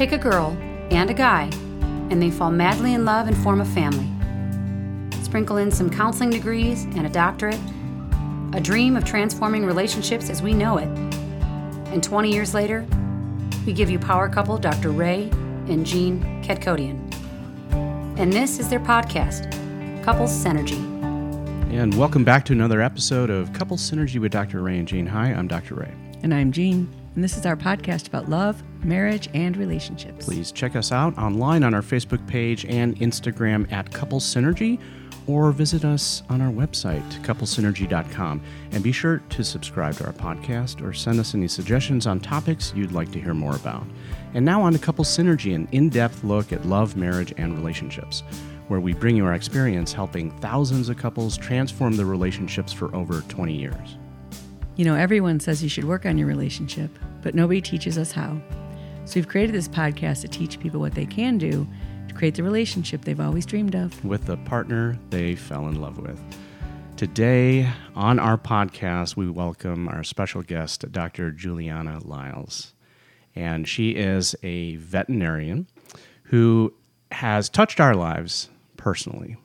Take a girl and a guy, and they fall madly in love and form a family. Sprinkle in some counseling degrees and a doctorate, a dream of transforming relationships as we know it. And 20 years later, we give you power couple Dr. Ray and Jean Kadkodian. And this is their podcast, Couples Synergy. And welcome back to another episode of Couple Synergy with Dr. Ray and Jean. Hi, I'm Dr. Ray. And I'm Jean, and this is our podcast about love, marriage, and relationships. Please check us out online on our Facebook page and Instagram at Couple Synergy, or visit us on our website, couplesynergy.com. And be sure to subscribe to our podcast or send us any suggestions on topics you'd like to hear more about. And now on to Couple Synergy, an in depth look at love, marriage, and relationships where we bring you our experience helping thousands of couples transform their relationships for over 20 years. You know, everyone says you should work on your relationship, but nobody teaches us how. So we've created this podcast to teach people what they can do to create the relationship they've always dreamed of with the partner they fell in love with. Today on our podcast, we welcome our special guest, Dr. Juliana Lyles. And she is a veterinarian who has touched our lives personally.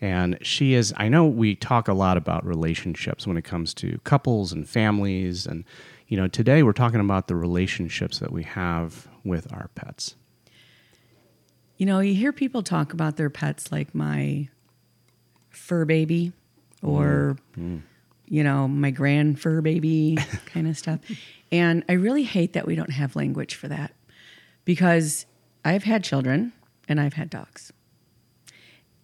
And she is, I know we talk a lot about relationships when it comes to couples and families. And, you know, today we're talking about the relationships that we have with our pets. You know, you hear people talk about their pets like my fur baby or, mm. you know, my grand fur baby kind of stuff. And I really hate that we don't have language for that because I've had children and I've had dogs.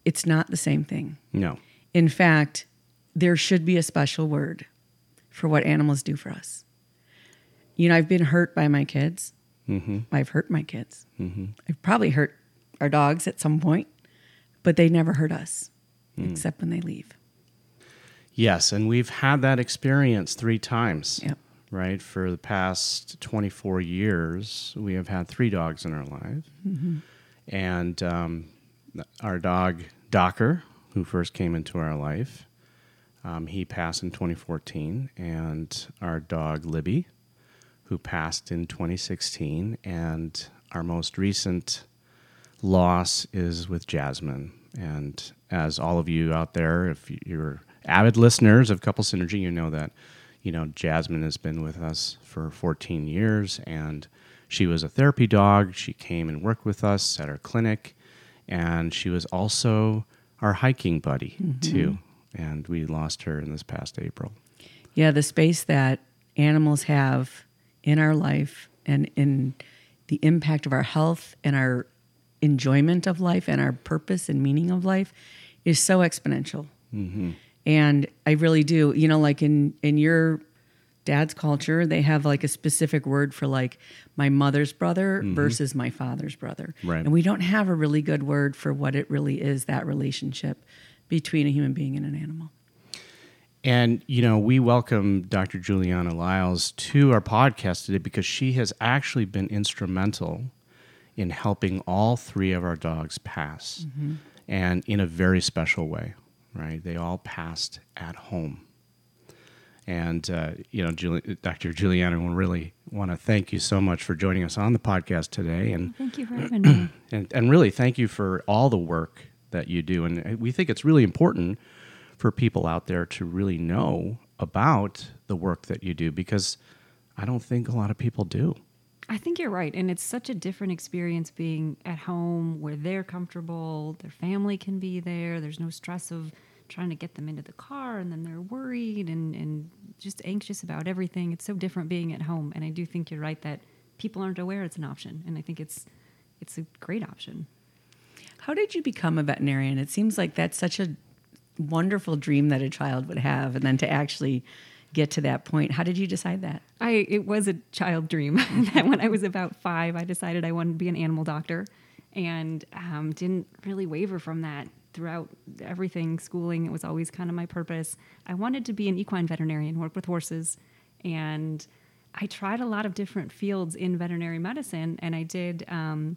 It's not the same thing. No. In fact, there should be a special word for what animals do for us. You know, I've been hurt by my kids. Mm-hmm. I've hurt my kids. Mm-hmm. I've probably hurt our dogs at some point, but they never hurt us mm. except when they leave. Yes, and we've had that experience three times. Yep. Right? For the past 24 years, we have had three dogs in our life. Mm-hmm. And um, our dog Docker, who first came into our life. Um, he passed in 2014, and our dog Libby, who passed in 2016, and our most recent loss is with Jasmine. And as all of you out there, if you're avid listeners of Couple Synergy, you know that you know Jasmine has been with us for 14 years, and she was a therapy dog. She came and worked with us at our clinic and she was also our hiking buddy mm-hmm. too. And we lost her in this past April. Yeah, the space that animals have in our life and in the impact of our health and our enjoyment of life and our purpose and meaning of life is so exponential. Mm-hmm. And I really do, you know, like in in your dad's culture, they have like a specific word for like my mother's brother mm-hmm. versus my father's brother. Right. And we don't have a really good word for what it really is that relationship between a human being and an animal. And, you know, we welcome Dr. Juliana Lyles to our podcast today because she has actually been instrumental in helping all three of our dogs pass mm-hmm. and in a very special way, right? They all passed at home. And uh, you know, Juli- Dr. Juliana, we really want to thank you so much for joining us on the podcast today. And thank you for having me. And, and really, thank you for all the work that you do. And uh, we think it's really important for people out there to really know about the work that you do because I don't think a lot of people do. I think you're right. And it's such a different experience being at home where they're comfortable, their family can be there, there's no stress of trying to get them into the car and then they're worried and, and just anxious about everything. It's so different being at home. And I do think you're right that people aren't aware it's an option. And I think it's it's a great option. How did you become a veterinarian? It seems like that's such a wonderful dream that a child would have and then to actually get to that point. How did you decide that? I it was a child dream that when I was about 5 I decided I wanted to be an animal doctor and um, didn't really waver from that throughout everything, schooling, it was always kind of my purpose. I wanted to be an equine veterinarian, work with horses, and I tried a lot of different fields in veterinary medicine, and I did um,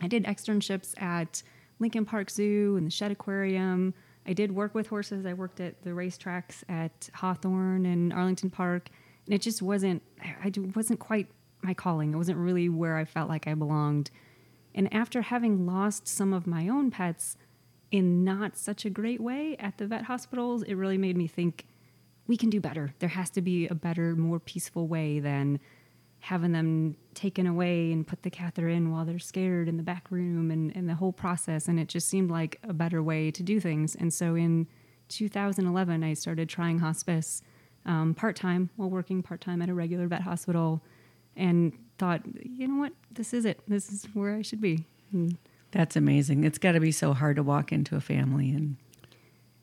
I did externships at Lincoln Park Zoo and the Shedd Aquarium. I did work with horses. I worked at the racetracks at Hawthorne and Arlington Park, and it just wasn't I wasn't quite my calling. It wasn't really where I felt like I belonged. And after having lost some of my own pets in not such a great way at the vet hospitals, it really made me think we can do better. There has to be a better, more peaceful way than having them taken away and put the catheter in while they're scared in the back room and, and the whole process. And it just seemed like a better way to do things. And so in 2011, I started trying hospice um, part time while working part time at a regular vet hospital and thought, you know what, this is it. This is where I should be. And That's amazing. It's got to be so hard to walk into a family and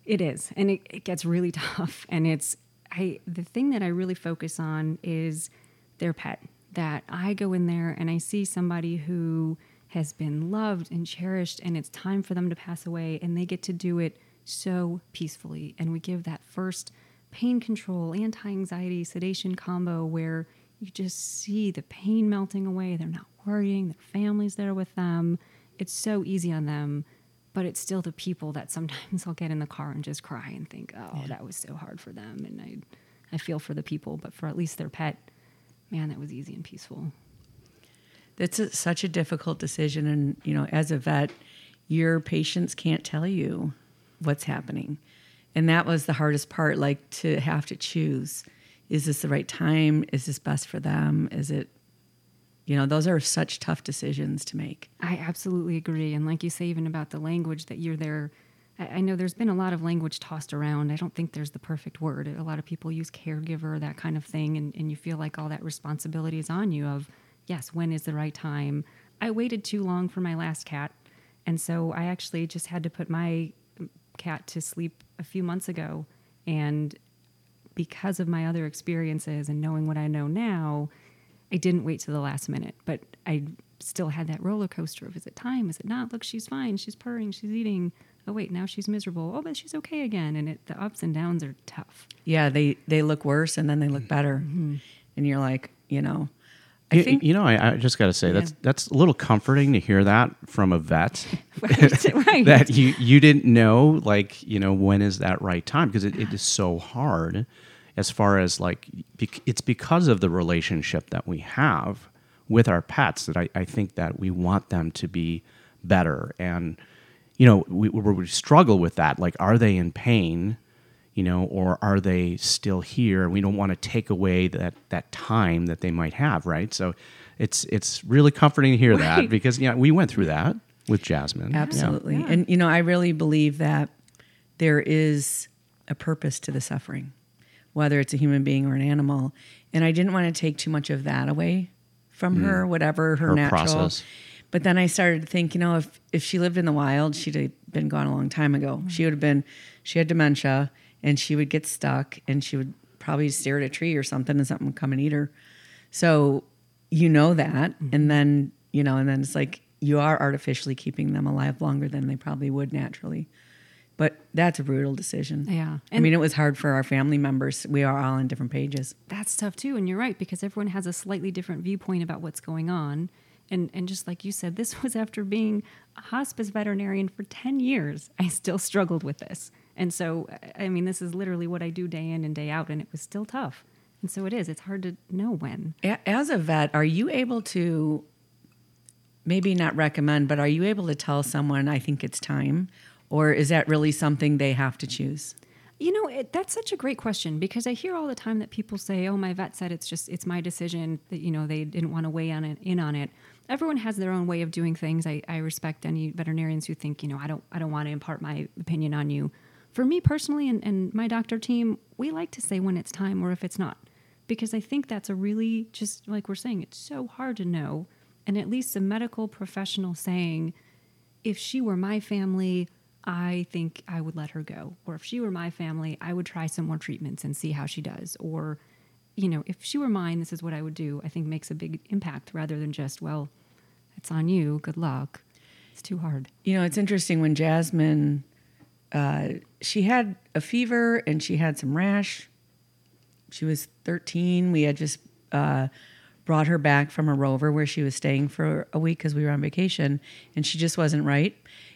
It is, and it, it gets really tough. And it's I the thing that I really focus on is their pet. That I go in there and I see somebody who has been loved and cherished, and it's time for them to pass away, and they get to do it so peacefully. And we give that first pain control, anti anxiety, sedation combo where you just see the pain melting away. They're not worrying, their family's there with them. It's so easy on them but it's still the people that sometimes I'll get in the car and just cry and think, oh, that was so hard for them. And I, I feel for the people, but for at least their pet, man, that was easy and peaceful. That's a, such a difficult decision. And, you know, as a vet, your patients can't tell you what's happening. And that was the hardest part, like to have to choose is this the right time? Is this best for them? Is it, you know, those are such tough decisions to make. I absolutely agree. And like you say, even about the language that you're there, I, know there's been a lot of language tossed around. I don't think there's the perfect word. A lot of people use caregiver, that kind of thing. And, and you feel like all that responsibility is on you of, yes, when is the right time? I waited too long for my last cat. And so I actually just had to put my cat to sleep a few months ago. And because of my other experiences and knowing what I know now, I didn't wait to the last minute, but I still had that roller coaster of is it time? Is it not? Look, she's fine. She's purring. She's eating. Oh, wait, now she's miserable. Oh, but she's okay again. And it, the ups and downs are tough. Yeah, they, they look worse and then they look mm. better. Mm-hmm. And you're like, you know, I You, think you know, I, I just got to say that's Yeah. that's a little comforting to hear that from a vet Right. right. that you you didn't know like you know when is that right time because it, it is so hard as far as like it's because of the relationship that we have with our pets that I, I think that we want them to be better and you know we, we we struggle with that like are they in pain you know, or are they still here? We don't want to take away that that time that they might have, right? So it's it's really comforting to hear that because yeah, we went through that with Jasmine. Yeah. Absolutely. And, you know, I really believe that there is a purpose to the suffering, whether it's a human being or an animal. And I didn't want to take too much of that away from mm. her, whatever her, Her natural. process. But then I started to think, you know, if, if she lived in the wild, she'd have been gone a long time ago. Mm-hmm. She would have been, she had dementia and she would get stuck and she would probably stare at a tree or something and something would come and eat her. So you know that. And mm-hmm. then, you know, and then it's like you are artificially keeping them alive longer than they probably would naturally. But that's a brutal decision. Yeah. I mean, it was hard for our family members. We are all on different pages. that's tough too and you're right because everyone has a slightly different viewpoint about what's going on and and just like you said this was after being a hospice veterinarian for 10 years i still struggled with this and so i mean this is literally what i do day in and day out and it was still tough and so it is it's hard to know when As a vet, are you able to maybe not recommend, but are you able to tell someone, I think it's time? Or is that really something they have to choose? You know, it, that's such a great question because I hear all the time that people say, "Oh, my vet said it's just it's my decision that you know they didn't want to weigh on it in on it." Everyone has their own way of doing things. I, I respect any veterinarians who think, you know, I don't I don't want to impart my opinion on you. For me personally, and, and my doctor team, we like to say when it's time or if it's not, because I think that's a really just like we're saying, it's so hard to know, and at least a medical professional saying, if she were my family, I think I would let her go. Or if she were my family, I would try some more treatments and see how she does. Or, you know, if she were mine, this is what I would do. I think makes a big impact rather than just, well, it's on you. Good luck. It's too hard. You know, it's interesting when Jasmine, uh, she had a fever and she had some rash. She was 13. We had just uh, brought her back from a rover where she was staying for a week because we were on vacation and she just wasn't right.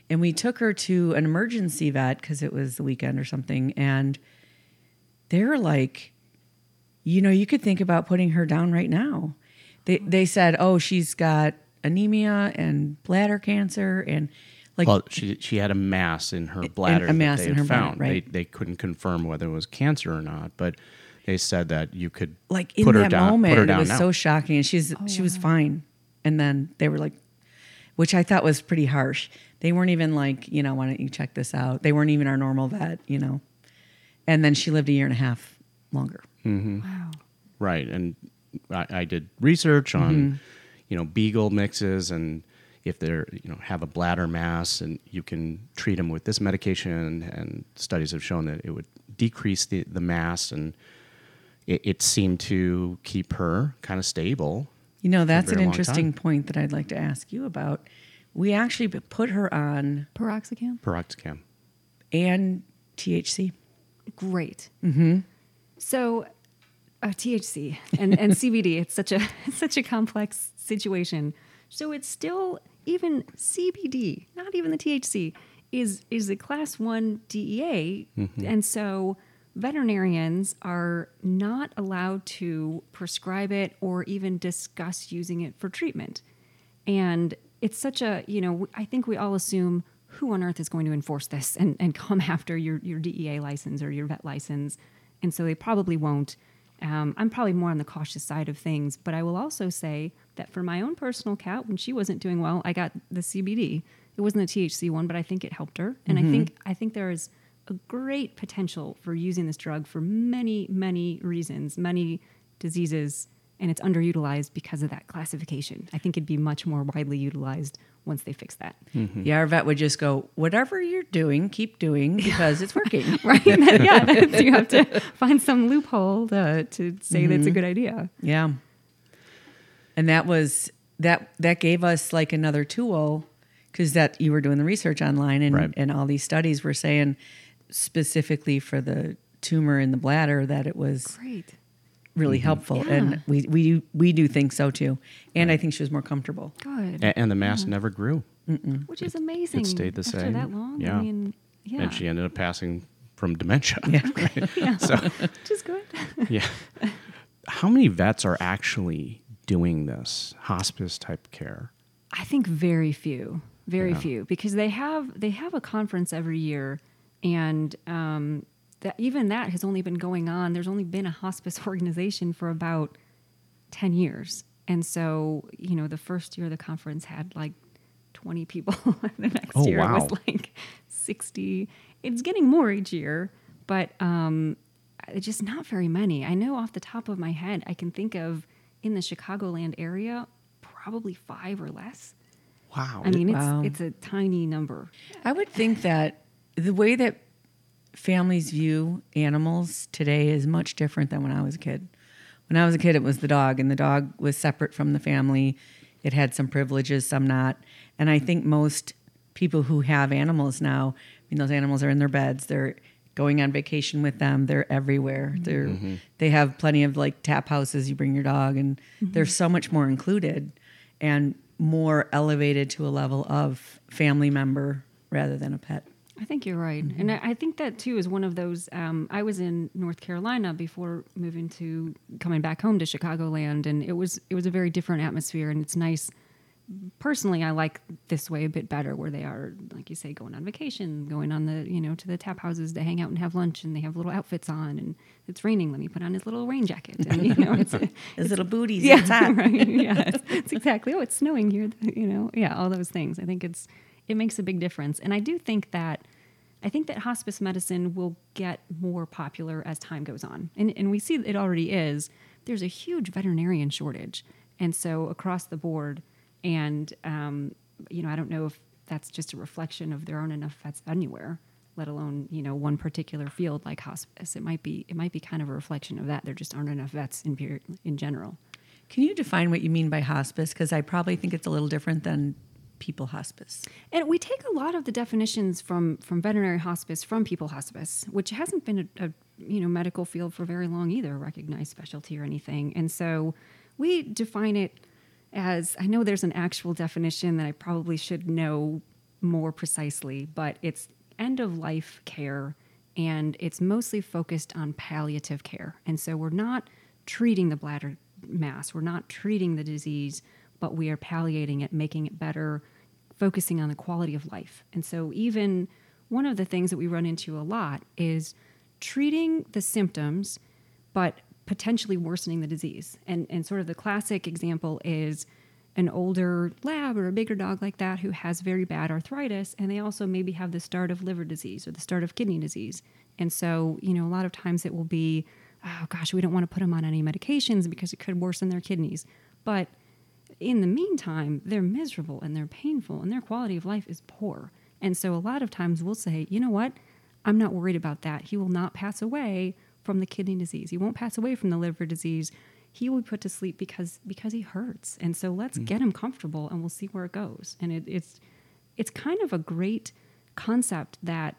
And we took her to an emergency vet because it was the weekend or something. And they're like, you know, you could think about putting her down right now. They they said, "Oh, she's got anemia and bladder cancer and like well, she she had a mass in her bladder a mass that they in had her bladder, found. right. They they couldn't confirm whether it was cancer or not, but they said that you could like in put her that down, moment put her it was now. so shocking and she's oh, she was fine and then they were like which i thought was pretty harsh they weren't even like you know why don't you check this out they weren't even our normal vet you know and then she lived a year and a half longer Wow. Right, and I, I did research on, Mm-hmm. you know, beagle mixes and if they're you know have a bladder mass and you can treat them with this medication and studies have shown that it would decrease the, the mass and it, it seemed to keep her kind of stable. you know that's an interesting time. point that i'd like to ask you about we actually put her on Piroxicam? Piroxicam. and thc Great. Mm-hmm. So, uh, THC and, and CBD, it's such a it's such a complex situation. So it's still even CBD, not even the THC, is is a class one DEA, and so veterinarians are not allowed to prescribe it or even discuss using it for treatment. And it's such a, you know, I think we all assume who on earth is going to enforce this and, and come after your, your DEA license or your vet license. And so they probably won't. Um, I'm probably more on the cautious side of things, but I will also say that for my own personal cat, when she wasn't doing well, I got the CBD. It wasn't the THC one, but I think it helped her. And I think I think there is a great potential for using this drug for many, many reasons, many diseases, and it's underutilized because of that classification. I think it'd be much more widely utilized once they fix that. Mm-hmm. yeah our vet would just go whatever you're doing keep doing because it's working Right? yeah, that's- you have to find some loophole to, to say that's a mm-hmm. good idea. Yeah. And that was that that gave us like another tool because that you were doing the research online and Right. and all these studies were saying specifically for the tumor in the bladder that it was Great. Really helpful Yeah. and we we do, we do think so too. And I think she was more comfortable. Good. A- And, the mass never grew. Which is amazing. It stayed the after same. that long. Yeah. I mean, yeah. And she ended up passing from dementia. Yeah. So, Which is good. yeah. How many vets are actually doing this hospice type care? I think very few, very Yeah. few, because they have they have a conference every year, and um, that even that has only been going on. There's only been a hospice organization for about ten years, and so you know the first year the conference had like twenty people. the next Oh, year it was like sixty. It's getting more each year, but um, just not very many. I know off the top of my head, I can think of in the Chicagoland area probably five or less. Wow. I mean, Wow. it's it's a tiny number. I would think that the way that families view animals today is much different than when I was a kid. When I was a kid, it was the dog, and the dog was separate from the family. It had some privileges, some not. And I think most people who have animals now, I mean, those animals are in their beds. They're going on vacation with them. They're everywhere. Mm-hmm. They're mm-hmm. they have plenty of like tap houses. You bring your dog, and mm-hmm. they're so much more included and more elevated to a level of family member rather than a pet. I think you're right, and I, I think that too is one of those. Um, I was in North Carolina before moving to coming back home to Chicagoland, and it was it was a very different atmosphere, and it's nice. Personally, I like this way a bit better, where they are, like you say, going on vacation, going on the you know to the tap houses to hang out and have lunch, and they have little outfits on, and it's raining. Let me put on his little rain jacket, and you know it's a, His little booties. yeah, right. Yeah, it's, it's exactly. Oh, it's snowing here. You know, yeah, all those things. I think it's it makes a big difference, and I do think that I think that hospice medicine will get more popular as time goes on, and and we see it already is. There's a huge veterinarian shortage, and so across the board, and um, you know, I don't know if that's just a reflection of there aren't enough vets anywhere let alone you know one particular field like hospice. It might be it might be kind of a reflection of that. There just aren't enough vets in in general. Can you define what you mean by hospice? Because I probably think it's a little different than people hospice. And we take a lot of the definitions from from veterinary hospice from people hospice, which hasn't been a, a you know medical field for very long either, recognized specialty or anything. And so we define it as I know there's an actual definition that I probably should know more precisely, but it's end of life care and it's mostly focused on palliative care. And so we're not treating the bladder mass. We're not treating the disease, but we are palliating it, making it better, focusing on the quality of life. And so, even one of the things that we run into a lot is treating the symptoms, but potentially worsening the disease. And, and sort of the classic example is an older lab or a bigger dog like that who has very bad arthritis, and they also maybe have the start of liver disease or the start of kidney disease. And so, you know, a lot of times it will be, oh gosh, we don't want to put them on any medications because it could worsen their kidneys. But in the meantime, they're miserable and they're painful and their quality of life is poor. And so a lot of times we'll say, you know what? I'm not worried about that. He will not pass away from the kidney disease. He won't pass away from the liver disease. He will be put to sleep because because he hurts. And so let's mm. get him comfortable and we'll see where it goes. And it, it's it's kind of a great concept that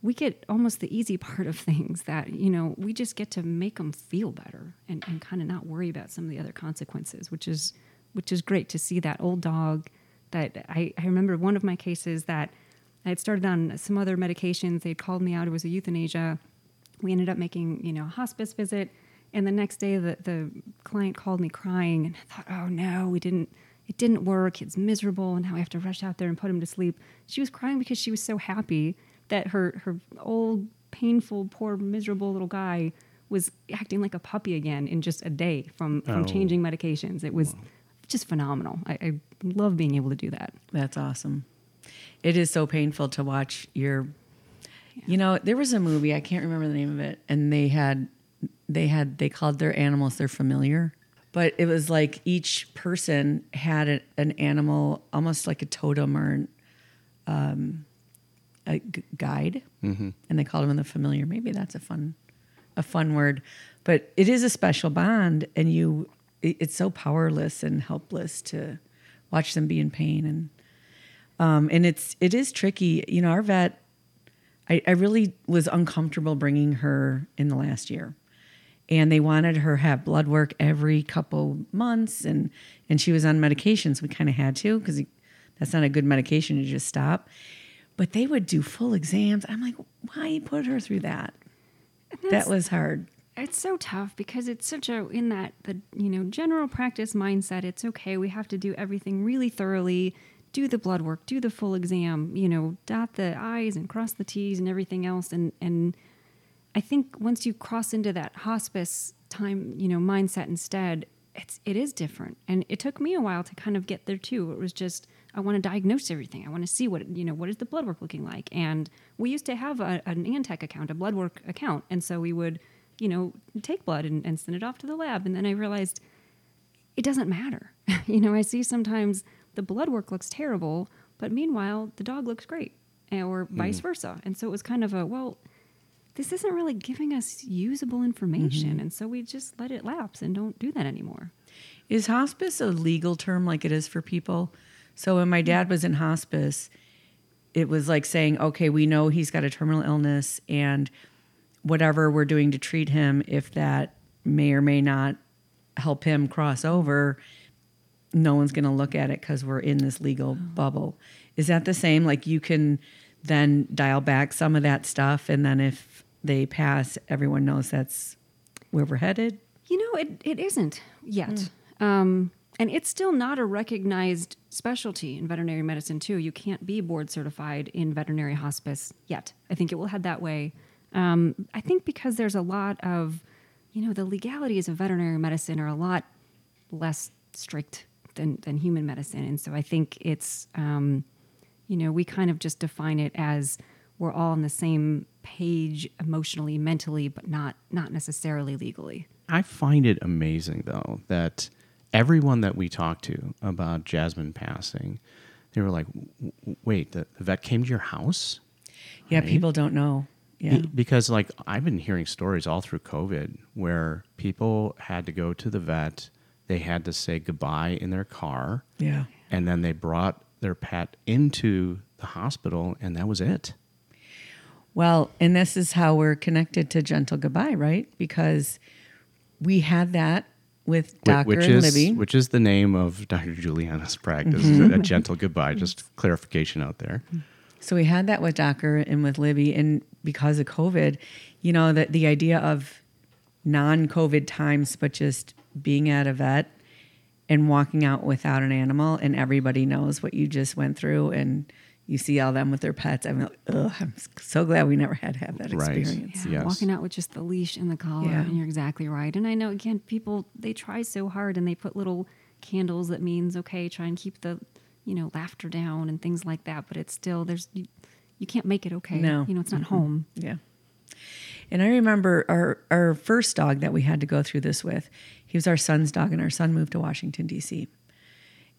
we get almost the easy part of things that you know we just get to make them feel better and, and kind of not worry about some of the other consequences which is which is great to see that old dog that I, I remember one of my cases that I had started on some other medications. They called me out. It was a euthanasia. We ended up making, you know, a hospice visit. And the next day, the, the client called me crying, and I thought, oh no, we didn't. It didn't work. It's miserable, and now I have to rush out there and put him to sleep. She was crying because she was so happy that her her old, painful, poor, miserable little guy was acting like a puppy again in just a day from from oh. changing medications. It was wow. Just phenomenal. I, I love being able to do that. That's awesome. It is so painful to watch your. You know, there was a movie I can't remember the name of it, and they had, they had they called their animals their familiar, but it was like each person had a, an animal, almost like a totem or, um, a g- guide, mm-hmm. and they called them the familiar. Maybe that's a fun, a fun word, but it is a special bond, and you, it, it's so powerless and helpless to watch them be in pain and um, and it's it is tricky. You know, our vet, I, I really was uncomfortable bringing her in the last year, and they wanted her have blood work every couple months, and and she was on medications. We kind of had to because that's not a good medication to just stop. But they would do full exams. I'm like, why put her through that? That was hard it's so tough because it's such a in that the you know general practice mindset it's okay we have to do everything really thoroughly do the blood work, do the full exam, you know, dot the I's and cross the T's and everything else. And, and I think once you cross into that hospice time, you know, mindset instead, it's, it is different. And it took me a while to kind of get there too. It was just, I want to diagnose everything. I want to see what, you know, what is the blood work looking like? And we used to have a, an Antech account, a blood work account. And so we would, you know, take blood and, and send it off to the lab. And then I realized it doesn't matter. you know, I see sometimes the blood work looks terrible, but meanwhile, the dog looks great, or mm. vice versa. And so it was kind of a, well, this isn't really giving us usable information. Mm-hmm. And so we just let it lapse and don't do that anymore. Is hospice a legal term like it is for people? So when my dad was in hospice, it was like saying, okay, we know he's got a terminal illness and whatever we're doing to treat him, if that may or may not help him cross over, no one's going to look at it because we're in this legal oh. bubble. Is that the same? Like you can then dial back some of that stuff, and then if they pass, everyone knows that's where we're headed? You know, it, it isn't yet. Mm. Um, and it's still not a recognized specialty in veterinary medicine, too. You can't be board certified in veterinary hospice yet. I think it will head that way. Um, I think because there's a lot of, you know, the legalities of veterinary medicine are a lot less strict than, than human medicine. And so I think it's, um, you know, we kind of just define it as we're all on the same page emotionally, mentally, but not not necessarily legally. I find it amazing though that everyone that we talked to about Jasmine passing, they were like, "Wait, the, the vet came to your house?" Yeah, right? people don't know. Yeah, because like I've been hearing stories all through COVID where people had to go to the vet they had to say goodbye in their car. Yeah. And then they brought their pet into the hospital, and that was it. Well, and this is how we're connected to Gentle Goodbye, right? Because we had that with Dr. Which and is, Libby. Which is the name of Dr. Juliana's practice, mm-hmm. a gentle goodbye. Just clarification out there. So we had that with Dr. and with Libby. And because of COVID, you know, that the idea of non COVID times, but just being at a vet and walking out without an animal, and everybody knows what you just went through, and you see all them with their pets. I'm like, ugh, I'm so glad we never had to have that Right. experience. Yeah, Yes. walking out with just the leash and the collar, Yeah. and you're exactly right. And I know again, people they try so hard and they put little candles that means okay, try and keep the you know laughter down and things like that. But it's still there's you, you can't make it okay. No. you know it's not home. Yeah. And I remember our, our first dog that we had to go through this with, he was our son's dog, and our son moved to Washington, D.C.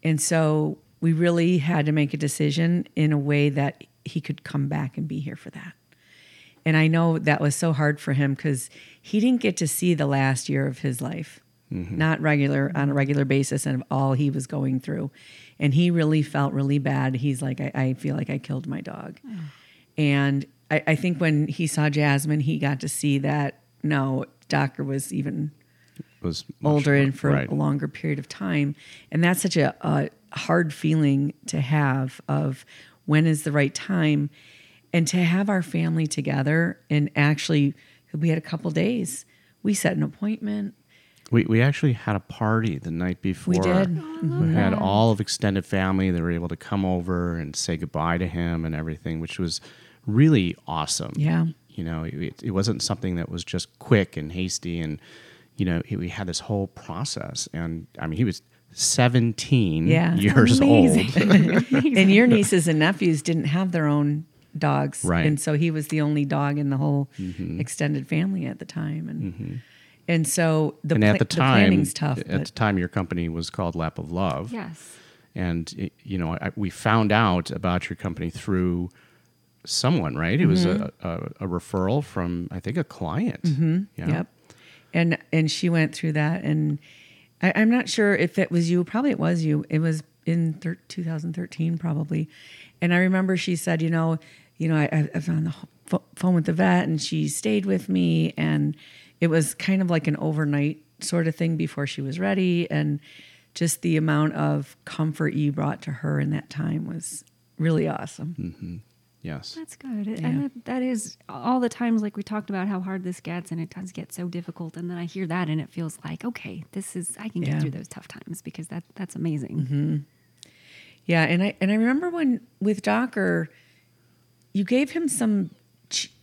And so we really had to make a decision in a way that he could come back and be here for that. And I know that was so hard for him because he didn't get to see the last year of his life, Mm-hmm. not regular on a regular basis, and of all he was going through. And he really felt really bad. He's like, I, I feel like I killed my dog. Mm. And I, I think when he saw Jasmine, he got to see that no, Docker was even was older more- and for right. a longer period of time. And that's such a, a hard feeling to have of when is the right time and to have our family together and actually we had a couple days. We set an appointment. We, we actually had a party the night before. We did. We had all of extended family. They were able to come over and say goodbye to him and everything, which was really awesome. Yeah. You know, it, it wasn't something that was just quick and hasty. And, you know, he, we had this whole process. And I mean, he was 17 Yeah. years Amazing. old. and your nieces and nephews didn't have their own dogs. Right. Mm-hmm. And so he was the only dog in the whole extended family at the time. And and so the, and pla- at the time, planning's tough. at but the time, your company was called Lap of Love. Yes. and it, you know I, we found out about your company through someone right it was a, a, a referral from i think a client mm-hmm. yeah. Yep. And and she went through that, and I, I'm not sure if it was you. Probably it was you. It was in thir- 2013, probably. And I remember she said, you know, you know, I, I was on the pho- phone with the vet, and she stayed with me, and it was kind of like an overnight sort of thing before she was ready, and just the amount of comfort you brought to her in that time was really awesome. Mm-hmm. yes That's good. Yeah. And that, that is all the times, like we talked about how hard this gets, and it does get so difficult. And then I hear that, and it feels like, okay, this is I can get Yeah. through those tough times because that that's amazing. Mm-hmm. Yeah, and I and I remember when with Docker, you gave him some ch-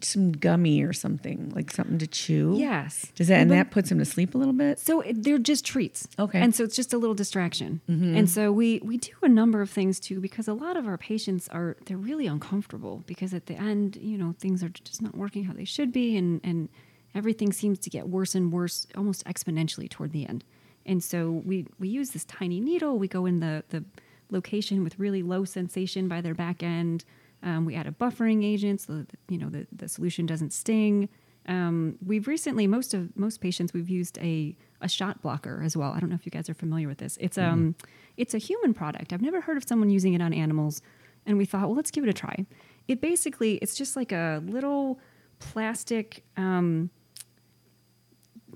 some gummy or something like something to chew. Yes. Does that and Well, that puts him to sleep a little bit? So it, they're just treats. Okay. And so it's just a little distraction. Mm-hmm. And so we we do a number of things too because a lot of our patients are they're really uncomfortable because at the end, you know, things are just not working how they should be and and everything seems to get worse and worse almost exponentially toward the end. And so we we use this tiny needle, we go in the the location with really low sensation by their back end. Um, we add a buffering agent so that you know the, the solution doesn't sting. Um, we've recently most of most patients we've used a a shot blocker as well. I don't know if you guys are familiar with this. It's um it's a human product. I've never heard of someone using it on animals, and we thought, well, let's give it a try. It basically it's just like a little plastic um,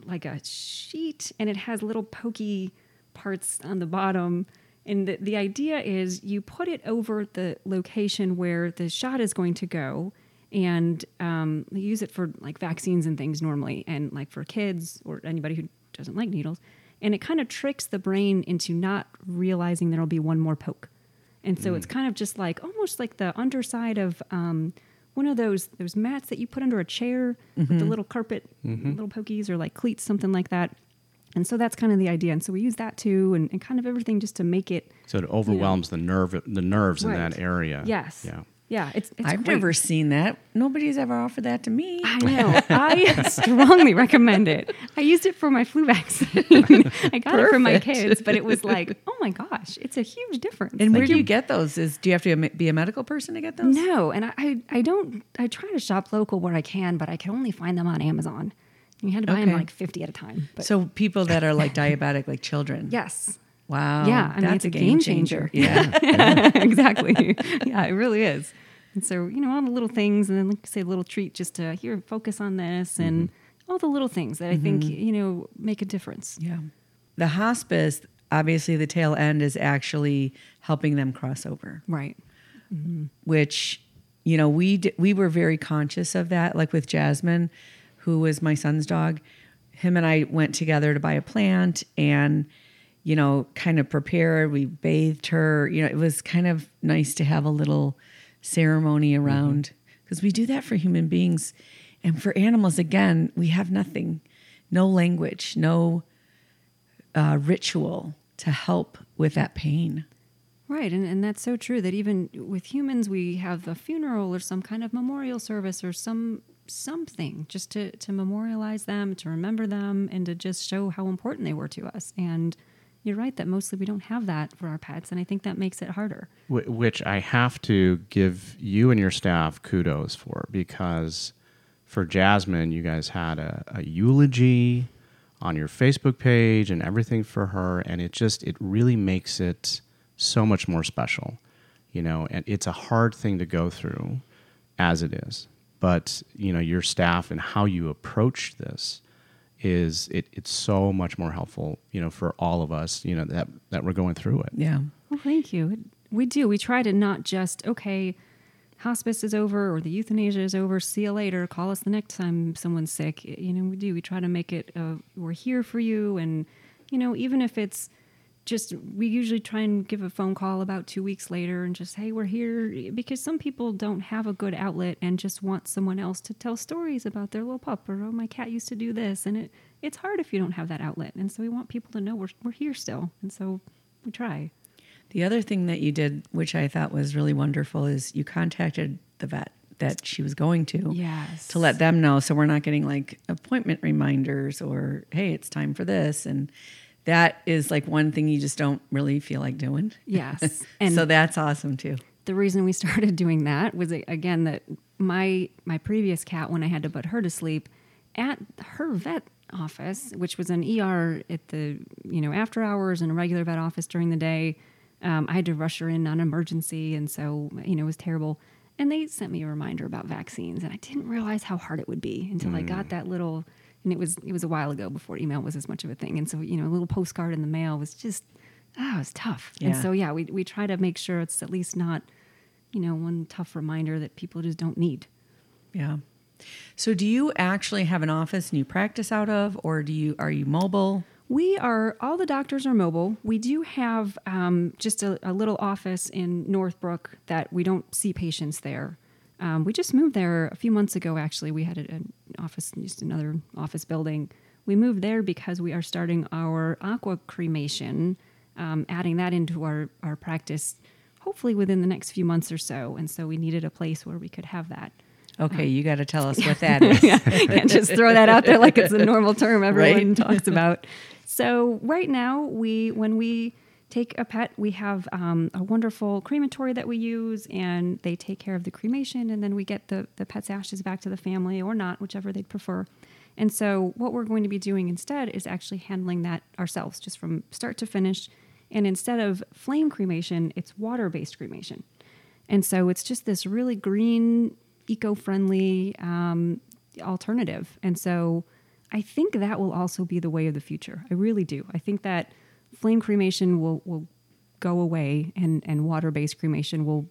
like a sheet and it has little pokey parts on the bottom. And the, the idea is you put it over the location where the shot is going to go. And um, they use it for like vaccines and things normally, and like for kids or anybody who doesn't like needles. And it kind of tricks the brain into not realizing there'll be one more poke. And so it's kind of just like almost like the underside of um, one of those those mats that you put under a chair with the little carpet, little pokies or like cleats, something like that. And so that's kind of the idea. And so we use that too, and, and kind of everything just to make it. so it overwhelms the nerve the nerves in that area Yes. yeah Yeah. It's. it's I've great. never seen that. Nobody's ever offered that to me. I know. I strongly recommend it. I used it for my flu vaccine. I got it for my kids, but it was like, oh my gosh, it's a huge difference. and Like where do you're you get those? Is do you have to be a medical person to get those? No, and I, I, I don't. I try to shop local where I can, but I can only find them on Amazon. You had to buy them like fifty at a time. But So people that are like diabetic, like children. yes, Wow. Yeah, I mean, that's it's a game changer. Yeah. exactly. yeah, it really is. And so you know all the little things, and then like say, a little treat just to here focus on this, and mm-hmm. all the little things that I think mm-hmm. you know make a difference. yeah. The hospice, obviously, the tail end is actually helping them cross over. Right. Mm-hmm. which you know we d- we were very conscious of that like with jasmine who was my son's dog him and I went together to buy a plant and, you know, kind of prepared. We bathed her. You know, it was kind of nice to have a little ceremony around because we do that for human beings. And for animals, again, we have nothing, no language, no uh, ritual to help with that pain. Right, and, and that's so true that even with humans, we have a funeral or some kind of memorial service or some something just to, to memorialize them, to remember them, and to just show how important they were to us. And you're right that mostly we don't have that for our pets, and I think that makes it harder. Wh- which I have to give you and your staff kudos for because for Jasmine, you guys had a, a eulogy on your Facebook page and everything for her, and it just it really makes it so much more special, you know. And it's a hard thing to go through, as it is. But you know, your staff and how you approach this is it, it's so much more helpful, you know, for all of us, you know, that that we're going through it. Yeah. Well, thank you. We do. We try to not just, okay, hospice is over or the euthanasia is over, see you later, call us the next time someone's sick. You know, we do. We try to make it, uh, we're here for you. And, you know, even if it's just, we usually try and give a phone call about two weeks later and just, hey, we're here. Because some people don't have a good outlet and just want someone else to tell stories about their little pup or, oh, my cat used to do this. And it, it's hard if you don't have that outlet. And so we want people to know we're, we're here still. And so we try. The other thing that you did, which I thought was really wonderful, is you contacted the vet that she was going to. Yes. To let them know so we're not getting like appointment reminders or, hey, it's time for this. And that is like one thing you just don't really feel like doing. Yes. And so that's awesome too. the reason we started doing that was again that my my previous cat when I had to put her to sleep at her vet office, which was an ER at the you know after hours and a regular vet office during the day, um, I had to rush her in on emergency, and so you know it was terrible. And they sent me a reminder about vaccines, and I didn't realize how hard it would be until I got that little. And it was it was a while ago before email was as much of a thing, and so you know a little postcard in the mail was just ah, it was tough. And so yeah, we we try to make sure it's at least not you know, one tough reminder that people just don't need. Yeah. So do you actually have an office and you practice out of, or do you are you mobile? We are all the doctors are mobile. We do have um, just a, a little office in Northbrook that we don't see patients there. Um, we just moved there a few months ago. Actually, we had a- an office, just another office building. We moved there because we are starting our aqua cremation, um, adding that into our our practice, hopefully within the next few months or so. And so we needed a place where we could have that. Okay, you got to tell us what that is. Can't just throw that out there like it's a normal term everyone Right. talks about. So right now, we when we take a pet, we have um, a wonderful crematory that we use, and they take care of the cremation, and then we get the the pet's ashes back to the family or not, whichever they'd prefer. And so what we're going to be doing instead is actually handling that ourselves, just from start to finish. And instead of flame cremation, it's water based cremation. And so it's just this really green, eco friendly um, alternative. And so I think that will also be the way of the future. I really do. I think that flame cremation will, will go away and, and water based cremation will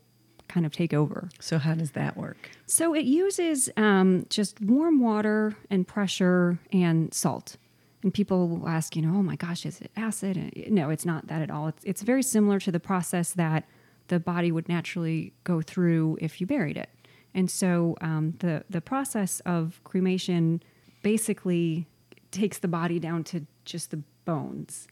kind of take over. So how does that work? So it uses um, just warm water and pressure and salt. And people will ask, you know, oh my gosh, is it acid? And No, it's not that at all. It's, it's very similar to the process that the body would naturally go through if you buried it. And so um, the, the process of cremation basically takes the body down to just the bones.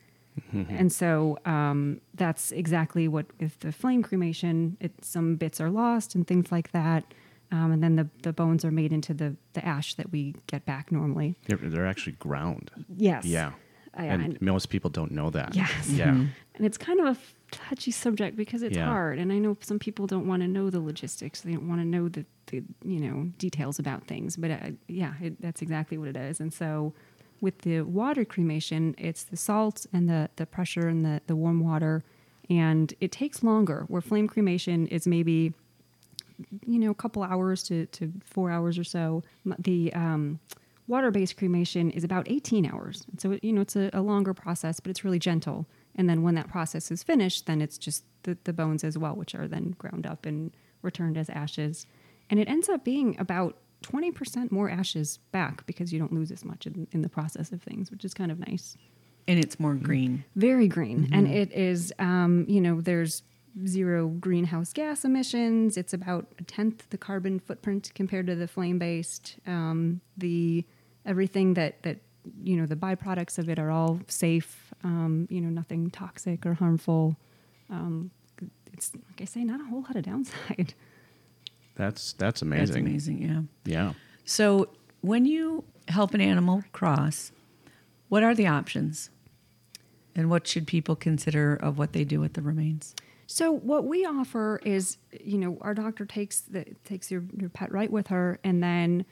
And so um, that's exactly what with the flame cremation, it, some bits are lost and things like that. Um, and then the, the bones are made into the, the ash that we get back normally. They're, they're actually ground. Yes. Yeah. I- and and- most people don't know that. Yes. Yeah. And it's kind of a touchy subject because it's Yeah. hard. And I know some people don't want to know the logistics. They don't want to know the, the you know details about things. But uh, yeah, it, that's exactly what it is. And so with the water cremation, it's the salt and the, the pressure and the, the warm water. And it takes longer. Where flame cremation is maybe you know, a couple hours to, to four hours or so. The um, water based cremation is about 18 hours. So, you know, it's a, a longer process, but it's really gentle. And then when that process is finished, then it's just the, the bones as well, which are then ground up and returned as ashes. And it ends up being about 20% more ashes back because you don't lose as much in, in the process of things, which is kind of nice. And it's more green. Very green. And it is, um, you know, there's zero greenhouse gas emissions. It's about a tenth the carbon footprint compared to the flame based. Um, the everything that, that, you know, the byproducts of it are all safe, um, you know, nothing toxic or harmful. Um, it's, like I say, not a whole lot of downside. That's that's amazing. That's amazing, yeah. Yeah. So when you help an animal cross, what are the options? And what should people consider of what they do with the remains? So what we offer is, you know, our doctor takes the takes your, your pet right with her, and then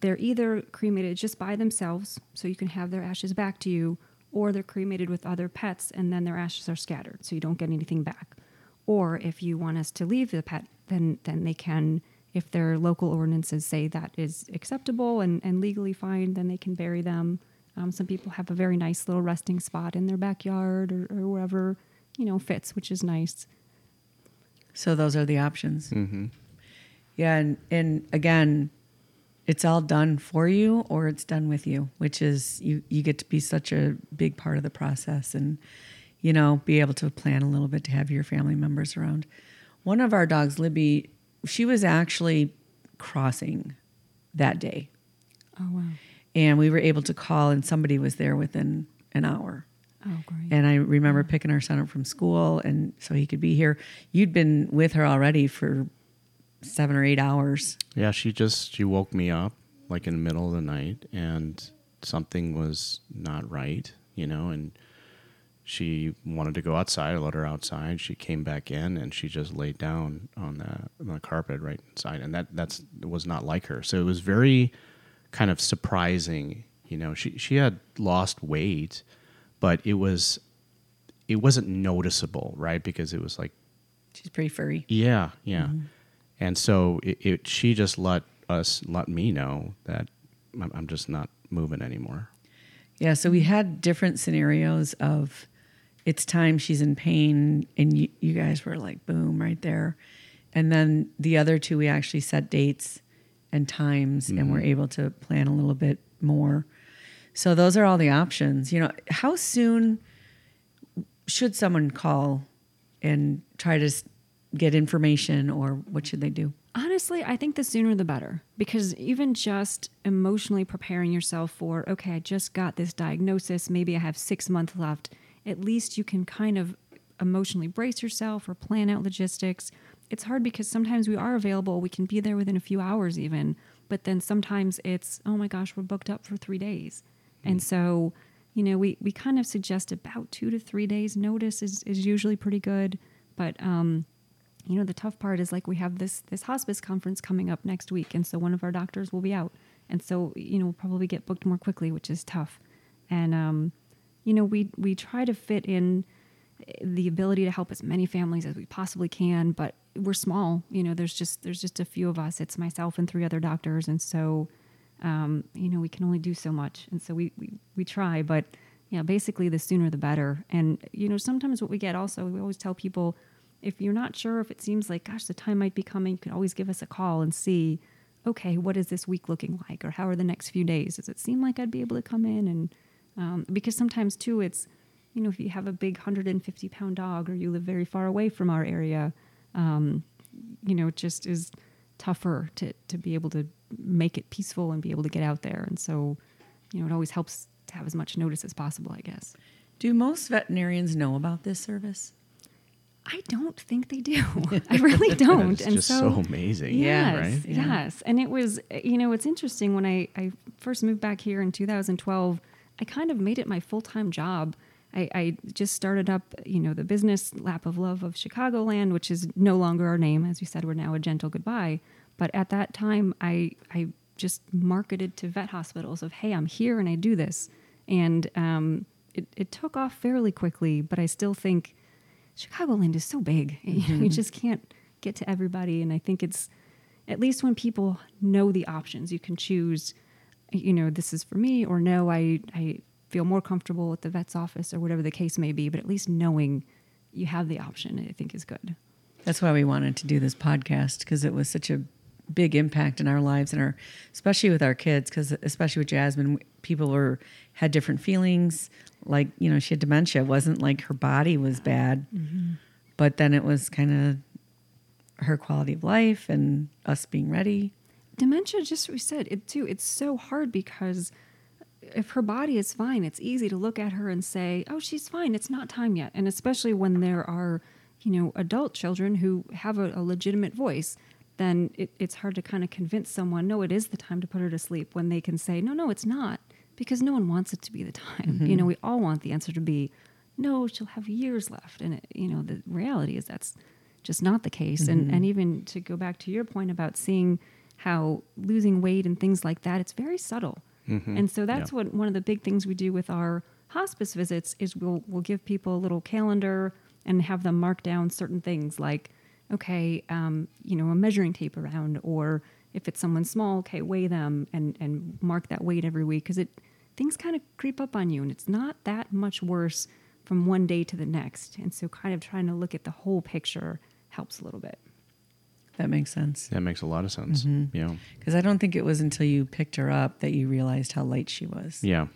they're either cremated just by themselves, so you can have their ashes back to you, or they're cremated with other pets, and then their ashes are scattered, so you don't get anything back. Or if you want us to leave the pet, then then they can, if their local ordinances say that is acceptable and, and legally fine, then they can bury them. Um, some people have a very nice little resting spot in their backyard or, or wherever you know fits, which is nice. So those are the options. Yeah, and and again, it's all done for you or it's done with you, which is you you get to be such a big part of the process and you know be able to plan a little bit to have your family members around. One of our dogs, Libby, she was actually crossing that day, Oh wow! and we were able to call, and somebody was there within an hour. Oh great! And I remember picking our son up from school, and so he could be here. You'd been with her already for seven or eight hours. Yeah, she just she woke me up like in the middle of the night and something was not right, you know, and she wanted to go outside. I let her outside. She came back in and she just laid down on the, on the carpet right inside, and that that's was not like her. So it was very kind of surprising. You know, she she had lost weight, but it was it wasn't noticeable, right? Because it was like She's pretty furry. yeah, yeah. Mm-hmm. And so it, it, she just let us, let me know that I'm just not moving anymore. Yeah, so we had different scenarios of it's time she's in pain, and you, you guys were like, boom, right there. And then the other two, we actually set dates and times, and we're mm-hmm. able to plan a little bit more. So those are all the options. You know, how soon should someone call and try to get information, or what should they do? Honestly, I think the sooner the better because even just emotionally preparing yourself for, okay, I just got this diagnosis, maybe I have six months left, at least you can kind of emotionally brace yourself or plan out logistics. It's hard because sometimes we are available, we can be there within a few hours even, but then sometimes it's, oh my gosh, we're booked up for three days. And so, you know, we, we kind of suggest about two to three days notice is, is usually pretty good. But, um, you know the tough part is like we have this this hospice conference coming up next week and so one of our doctors will be out and so you know we'll probably get booked more quickly which is tough and um you know we we try to fit in the ability to help as many families as we possibly can but we're small you know there's just there's just a few of us. It's myself and three other doctors and so um, you know we can only do so much and so we we, we try but yeah basically the sooner the better. And you know sometimes what we get also we always tell people if you're not sure if it seems like gosh the time might be coming you can always give us a call and see okay what is this week looking like? Or how are the next few days? Does it seem like i'd be able to come in and um, because sometimes too it's you know if you have a big 150 pound dog or you live very far away from our area um, you know it just is tougher to, to be able to make it peaceful and be able to get out there and so you know it always helps to have as much notice as possible i guess Do most veterinarians know about this service? I don't think they do. I really don't. It's and just so, amazing. Yeah, Yes, Right? Yeah. yes. And it was, you know, it's interesting when I, I first moved back here in 2012, I kind of made it my full time job. I, I just started up, you know, the business Lap of Love of Chicagoland, which is no longer our name. As we said, we're now a gentle goodbye. But at that time, I, I just marketed to vet hospitals of, hey, I'm here and I do this. And um, it, it took off fairly quickly, but I still think Chicagoland is so big. You, know, you just can't get to everybody. And I think it's at least when people know the options, you can choose, you know, this is for me, or no, I, I feel more comfortable at the vet's office, or whatever the case may be. But at least knowing you have the option, I think is good. That's why we wanted to do this podcast because it was such a big impact in our lives and our, especially with our kids, because especially with Jasmine, people were had different feelings. Like you know, she had dementia. It wasn't like her body was bad, mm-hmm. but then it was kind of her quality of life and us being ready. Dementia just we said it too it's so hard because if her body is fine it's easy to look at her and say oh she's fine it's not time yet. And especially when there are you know adult children who have a, a legitimate voice then it, it's hard to kind of convince someone no it is the time to put her to sleep when they can say no no it's not because no one wants it to be the time. You mm-hmm. know we all want the answer to be no she'll have years left and it, you know the reality is that's just not the case. And mm-hmm. and even to go back to your point about seeing how losing weight and things like that it's very subtle. And so that's Yeah. what one of the big things we do with our hospice visits is we'll we'll give people a little calendar and have them mark down certain things like okay um, you know a measuring tape around or if it's someone small okay weigh them and and mark that weight every week because it things kind of creep up on you and it's not that much worse from one day to the next. And so kind of trying to look at the whole picture helps a little bit That makes sense. That makes a lot of sense. Mm-hmm. Yeah. Because I don't think it was until you picked her up that you realized how light she was. Yeah.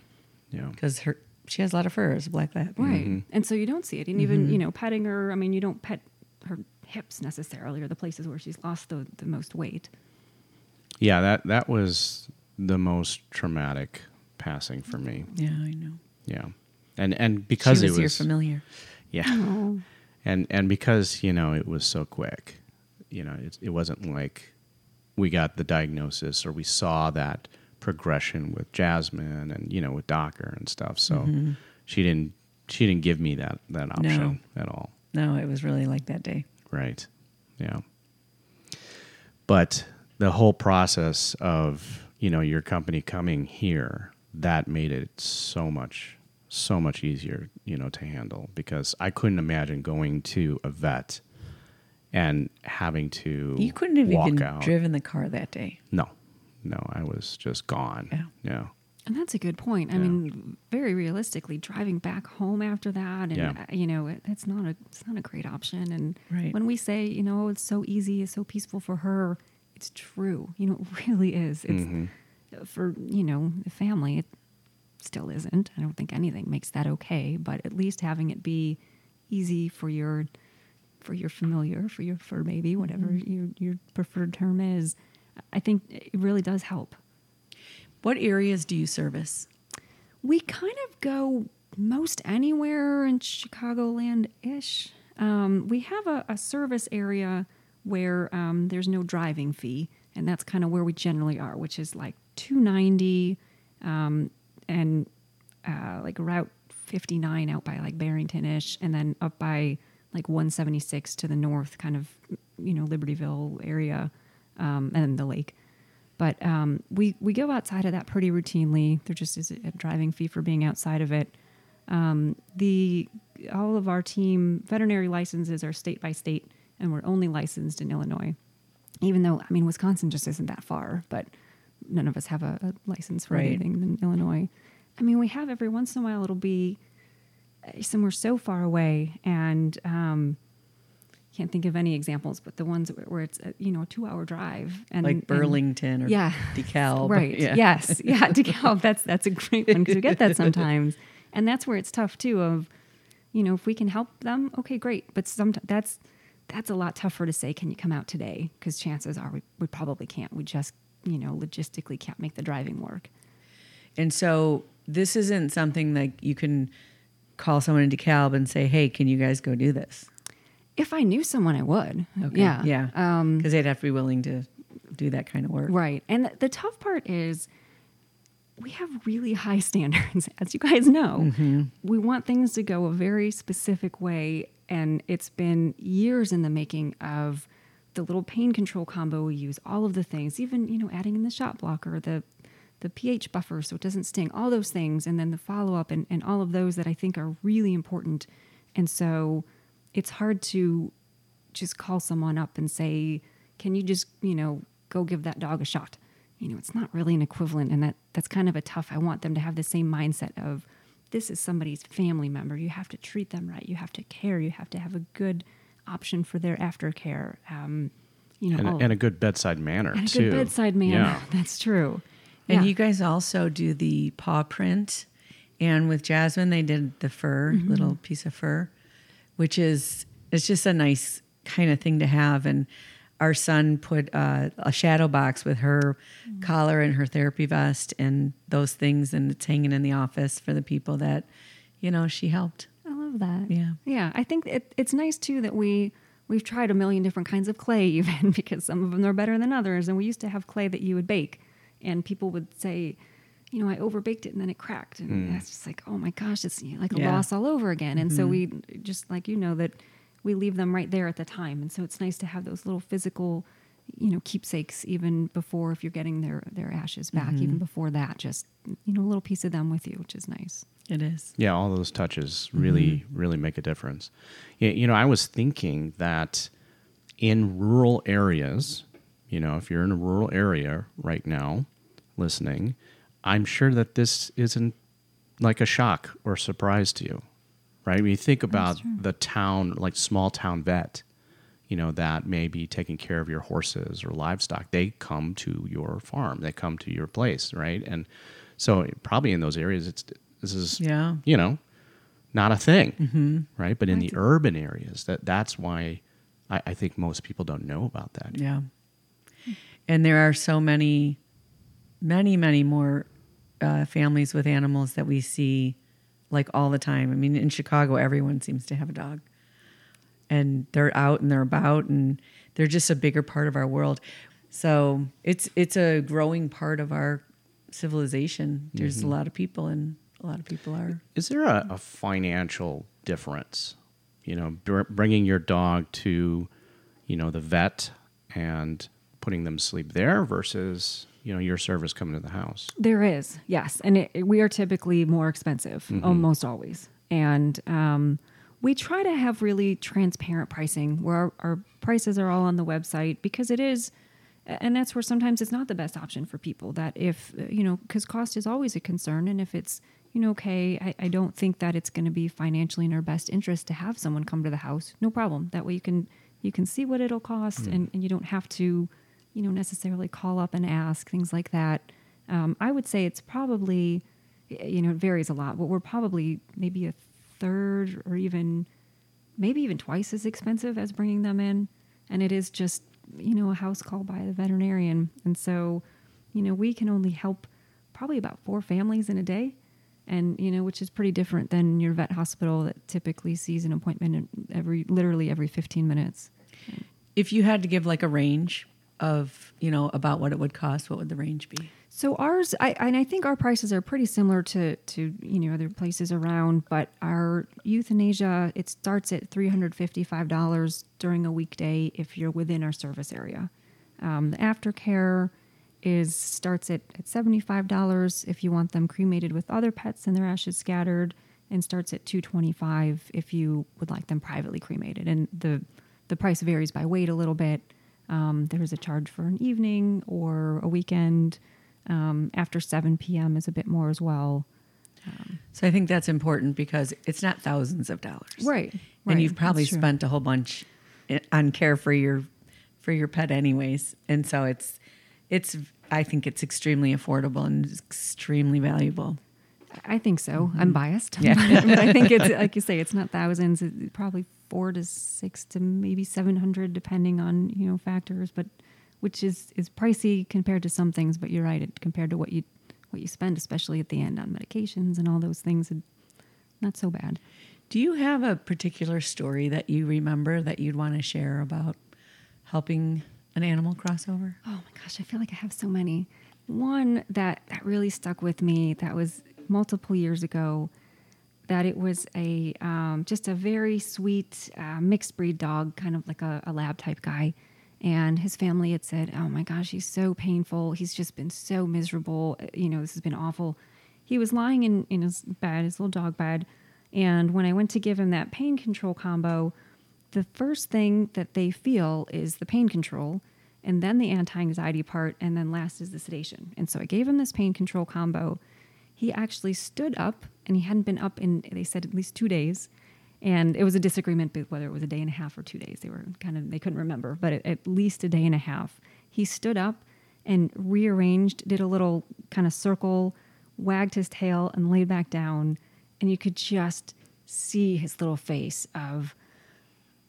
Yeah. Because her she has a lot of fur, it's a black lab. Right. Mm-hmm. And so you don't see it. And even, mm-hmm. you know, petting her, I mean, you don't pet her hips necessarily or the places where she's lost the, the most weight. Yeah, that that was the most traumatic passing for me. Yeah, I know. Yeah. And and because she was, it your was familiar. Yeah. Oh. And and because, you know, it was so quick, you know, it, it wasn't like we got the diagnosis or we saw that progression with Jasmine and, you know, with Docker and stuff. So mm-hmm. she didn't she didn't give me that that option at all. No, it was really like that day. Right. Yeah. But the whole process of, you know, your company coming here, that made it so much so much easier, you know, to handle because I couldn't imagine going to a vet and having to You couldn't have walk even out. driven the car that day. No. No, I was just gone. Yeah. Yeah. And that's a good point. I Yeah. mean, very realistically, driving back home after that, and Yeah. uh, you know, it, it's not a it's not a great option. And Right. when we say, you know, it's so easy, it's so peaceful for her, it's true. You know, it really is. It's Mm-hmm. for you know the family. It still isn't. I don't think anything makes that okay. But at least having it be easy for your for your familiar, for your fur baby, whatever Mm-hmm. your your preferred term is, I think it really does help. What areas do you service? We kind of go most anywhere in Chicagoland ish. Um, we have a, a service area where um, there's no driving fee, and that's kind of where we generally are, which is like 290 um, and uh, like Route 59 out by like Barrington ish, and then up by like 176 to the north, kind of you know Libertyville area, um, and then the lake. But um, we we go outside of that pretty routinely. There just is a driving fee for being outside of it. Um, the all of our team veterinary licenses are state by state, and we're only licensed in Illinois. Even though I mean Wisconsin just isn't that far, but none of us have a, a license for Right. anything in Illinois. I mean, we have every once in a while it'll be somewhere so far away, and um, can't think of any examples, but the ones where, it's a, you know a two hour drive and Like and- Burlington or yeah, DeKalb. right? Yeah. Yes, yeah, DeKalb. That's that's a great one because we get that sometimes, and that's where it's tough too. Of you know, if we can help them, okay, great. But sometimes that's that's a lot tougher to say. Can you come out today? Because chances are we, we probably can't. We just you know logistically can't make the driving work. And so this isn't something that you can call someone in DeKalb and say, "Hey, can you guys go do this?" If I knew someone, I would. Yeah, yeah, Um, because they'd have to be willing to do that kind of work. Right. And the, the tough part is we have really high standards, as you guys know. We want things to go a very specific way. And it's been years in the making of the little pain control combo we use, all of the things, even, you know, adding in the shot blocker, the the pH buffer so it doesn't sting, all those things, and then the follow up and, and all of those that I think are really important. And so it's hard to just call someone up and say, "Can you just, you know, go give that dog a shot?" You know, it's not really an equivalent, and that that's kind of a tough. I want them to have the same mindset of, this is somebody's family member. You have to treat them right. You have to care. You have to have a good option for their aftercare. Um, you know, and, a, and a good bedside manner and a good bedside manner. Yeah. That's true. And Yeah. you guys also do the paw print. And with Jasmine, they did the fur, Mm-hmm. little piece of fur, which is it's just a nice kind of thing to have. And our son put uh, a shadow box with her Mm. collar and her therapy vest and those things, and it's hanging in the office for the people that, you know, she helped. I love that. Yeah. Yeah. I think it, it's nice too that we we've tried a million different kinds of clay even because some of them are better than others. And we used to have clay that you would bake and people would say, you know, I overbaked it and then it cracked. And hmm. that's just like, oh my gosh, it's like a Yeah. loss all over again. And so mm-hmm. we just like you know that we leave them right there at the time. And so it's nice to have those little physical, you know, keepsakes even before if you're getting their their ashes back, even mm-hmm. before that, just you know, a little piece of them with you, which is nice. It is. Yeah, all those touches really, mm-hmm. really make a difference. Y- You know, I was thinking that in rural areas, you know, if you're in a rural area right now listening, I'm sure that this isn't like a shock or surprise to you, right? When you think about the town, like small town vet, you know, that may be taking care of your horses or livestock, they come to your farm, they come to your place, right? And so probably in those areas, it's this is Yeah. you know, not a thing, right? But in the urban areas, that that's why I, I think most people don't know about that. Yeah. And there are so many, many, many more uh, families with animals that we see like all the time. I mean, in Chicago, everyone seems to have a dog. And they're out and they're about and they're just a bigger part of our world. So it's it's a growing part of our civilization. There's a lot of people and a lot of people are Is there a, a financial difference? You know, br- bringing your dog to, you know, the vet and putting them to sleep there versus you know your service coming to the house. There is, yes, and it, we are typically more expensive, almost always, and um, we try to have really transparent pricing where our, our prices are all on the website because it is, and that's where sometimes it's not the best option for people. That if uh, you know, because cost is always a concern, and if it's you know, okay, I, I don't think that it's going to be financially in our best interest to have someone come to the house. No problem. That way you can you can see what it'll cost, and, and you don't have to, you know, necessarily call up and ask things like that. Um, I would say it's probably, you know, it varies a lot, but we're probably maybe a third or even maybe even twice as expensive as bringing them in. And it is just, you know, a house call by the veterinarian. And so, you know, we can only help probably about four families in a day. And, you know, which is pretty different than your vet hospital that typically sees an appointment every, literally every 15 minutes. if you had to give like a range of, you know, about what it would cost, what would the range be? So ours, I and I think our prices are pretty similar to to you know other places around, but our euthanasia it starts at three hundred fifty five dollars during a weekday if you're within our service area. Um, the aftercare is starts at, at seventy five dollars if you want them cremated with other pets and their ashes scattered, and starts at two twenty five if you would like them privately cremated. And the the price varies by weight a little bit. Um, there is a charge for an evening or a weekend. Um, after 7 p.m. is a bit more as well. So I think that's important because it's not thousands of dollars. Right. And you've probably spent a whole bunch on care for your for your pet anyways. And so it's it's I think it's extremely affordable and extremely valuable. I think so. I'm biased. Yeah. but I think it's, like you say, it's not thousands, it's probably four to six to maybe 700, depending on, you know, factors, but which is, is pricey compared to some things, but you're right. It, compared to what you, what you spend, especially at the end on medications and all those things, it, not so bad. Do you have a particular story that you remember that you'd want to share about helping an animal crossover? Oh my gosh, I feel like I have so many. One that that really stuck with me that was multiple years ago. That it was a um, just a very sweet uh, mixed breed dog, kind of like a, a lab type guy, and his family had said, "Oh my gosh, he's so painful. He's just been so miserable. You know, this has been awful." He was lying in in his bed, his little dog bed, and when I went to give him that pain control combo, the first thing that they feel is the pain control and then the anti-anxiety part and then last is the sedation and so i gave him this pain control combo he actually stood up and he hadn't been up in they said at least two days and it was a disagreement whether it was a day and a half or two days. They were kind of they couldn't remember, but at, least a day and a half. He stood up and rearranged, did a little kind of circle, wagged his tail, and laid back down, and you could just see his little face of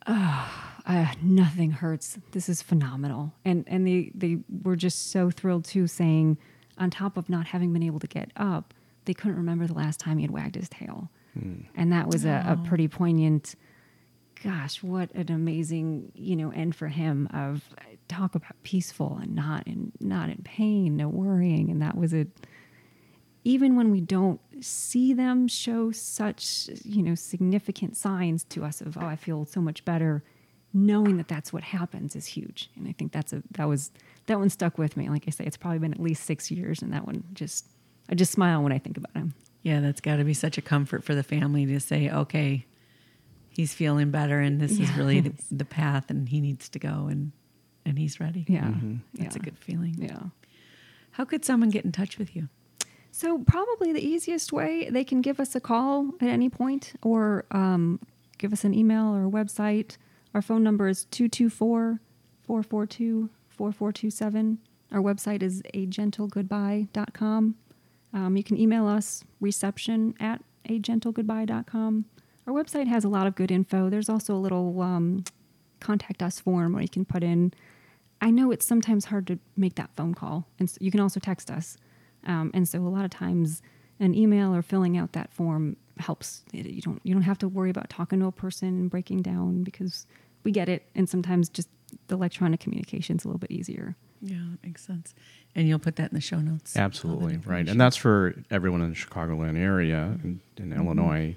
uh, nothing hurts. This is phenomenal. And and they they were just so thrilled too, saying on top of not having been able to get up, they couldn't remember the last time he had wagged his tail, hmm. and that was a, a pretty poignant. Gosh, what an amazing you know end for him of talk about peaceful and not in not in pain, no worrying, and that was it even when we don't see them show such you know significant signs to us of oh i feel so much better knowing that that's what happens is huge. And i think that's a that was that one stuck with me. Like i say it's probably been at least six years and that one just i just smile when i think about him Yeah, that's got to be such a comfort for the family to say, okay, he's feeling better, and this is really the, the path, and he needs to go, and and he's ready. yeah that's a good feeling. yeah How could someone get in touch with you? So probably the easiest way they can give us a call at any point or um, give us an email or a website. Our phone number is 224-442-4427. Our website is agentlegoodbye.com. Um, you can email us reception at agentlegoodbye.com. Our website has a lot of good info. There's also a little um, contact us form where you can put in. I know it's sometimes hard to make that phone call, and so you can also text us. Um, and so a lot of times, an email or filling out that form helps. You don't you don't have to worry about talking to a person and breaking down because we get it, and sometimes just the electronic communication is a little bit easier. Yeah, that makes sense. And you'll put that in the show notes. Absolutely right, and that's for everyone in the Chicagoland area in, in mm-hmm. Illinois.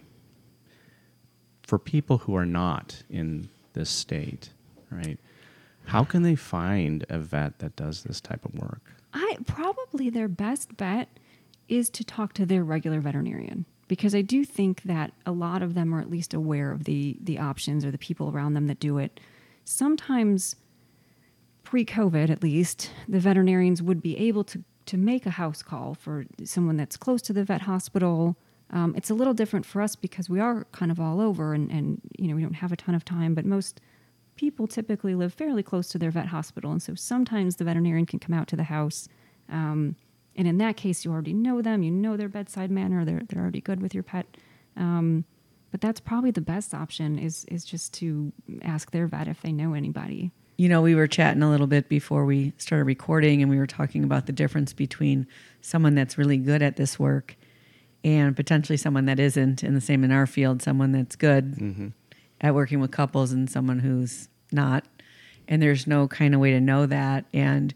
For people who are not in this state, right? How can they find a vet that does this type of work? I probably their best bet is to talk to their regular veterinarian because I do think that a lot of them are at least aware of the the options or the people around them that do it. Sometimes pre-COVID at least, the veterinarians would be able to to make a house call for someone that's close to the vet hospital. Um, it's a little different for us because we are kind of all over and, and you know we don't have a ton of time, but most people typically live fairly close to their vet hospital, and so sometimes the veterinarian can come out to the house. Um, and in that case, you already know them, you know their bedside manner, they're they're already good with your pet. Um, but that's probably the best option is is just to ask their vet if they know anybody. You know, we were chatting a little bit before we started recording, and we were talking about the difference between someone that's really good at this work and potentially someone that isn't. And the same in our field, someone that's good mm-hmm. at working with couples and someone who's not. And there's no kind of way to know that. And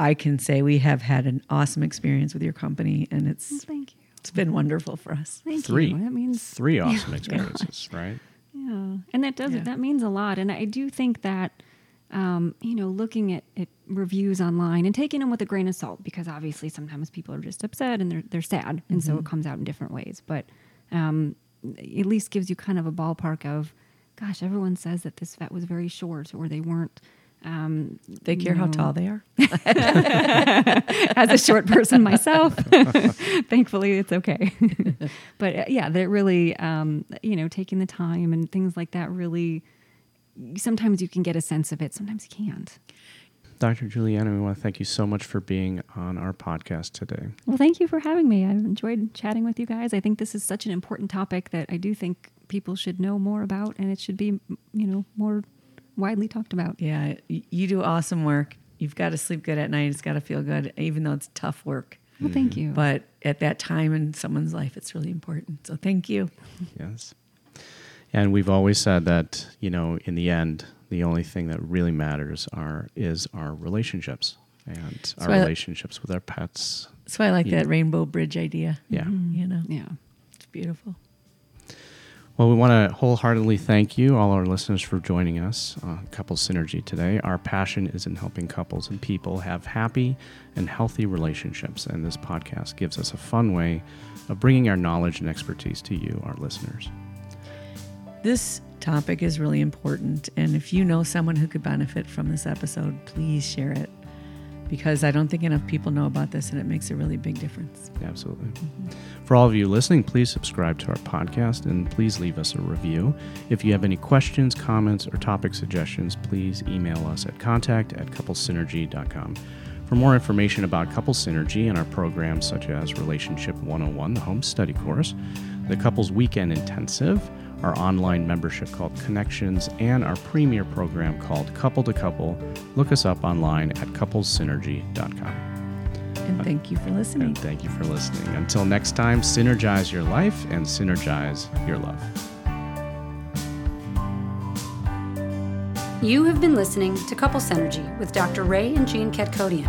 I can say we have had an awesome experience with your company, and it's Thank you. it's been wonderful for us. Thank Three, you. That means three awesome experiences, right? Yeah, and that does Yeah. that means a lot. And I do think that um, you know, looking at, at reviews online and taking them with a grain of salt, because obviously sometimes people are just upset and they're they're sad, and so it comes out in different ways. But um, at least gives you kind of a ballpark of, gosh, everyone says that this vet was very short or they weren't. Um, They care how tall they are. as a short person myself, thankfully it's okay. but uh, yeah, that really, um, you know, taking the time and things like that really, sometimes you can get a sense of it, sometimes you can't. Dr. Juliana, we want to thank you so much for being on our podcast today. Well, thank you for having me. I've enjoyed chatting with you guys. I think this is such an important topic that I do think people should know more about and it should be, you know, more widely talked about. Yeah, you do awesome work. You've got to sleep good at night. It's got to feel good, even though it's tough work. Well, thank you. But at that time in someone's life, it's really important. So thank you. Yes. And we've always said that, you know, in the end, the only thing that really matters are is our relationships and our I- relationships with our pets. So I like Yeah. that rainbow bridge idea. Yeah. Mm-hmm. You know, yeah. it's beautiful. Well, we want to wholeheartedly thank you, all our listeners, for joining us on Couple Synergy today. Our passion is in helping couples and people have happy and healthy relationships, and this podcast gives us a fun way of bringing our knowledge and expertise to you, our listeners. This topic is really important. And if you know someone who could benefit from this episode, please share it. Because I don't think enough people know about this and it makes a really big difference. Absolutely. Mm-hmm. For all of you listening, please subscribe to our podcast and please leave us a review. If you have any questions, comments, or topic suggestions, please email us at contact at couplesynergy.com. For more information about Couple Synergy and our programs such as Relationship 101, the home study course, the Couples Weekend Intensive, our online membership called Connections, and our premier program called Couple to Couple, look us up online at couplesynergy.com. And thank you for listening. And thank you for listening. Until next time, synergize your life and synergize your love. You have been listening to Couple Synergy with Dr. Ray and Jean Ketkodian.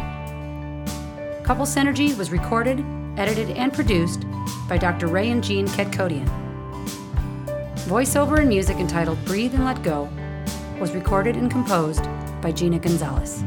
Couple Synergy was recorded, edited, and produced by Dr. Ray and Jean Ketkodian. Voiceover and music entitled Breathe and Let Go was recorded and composed by Gina Gonzalez.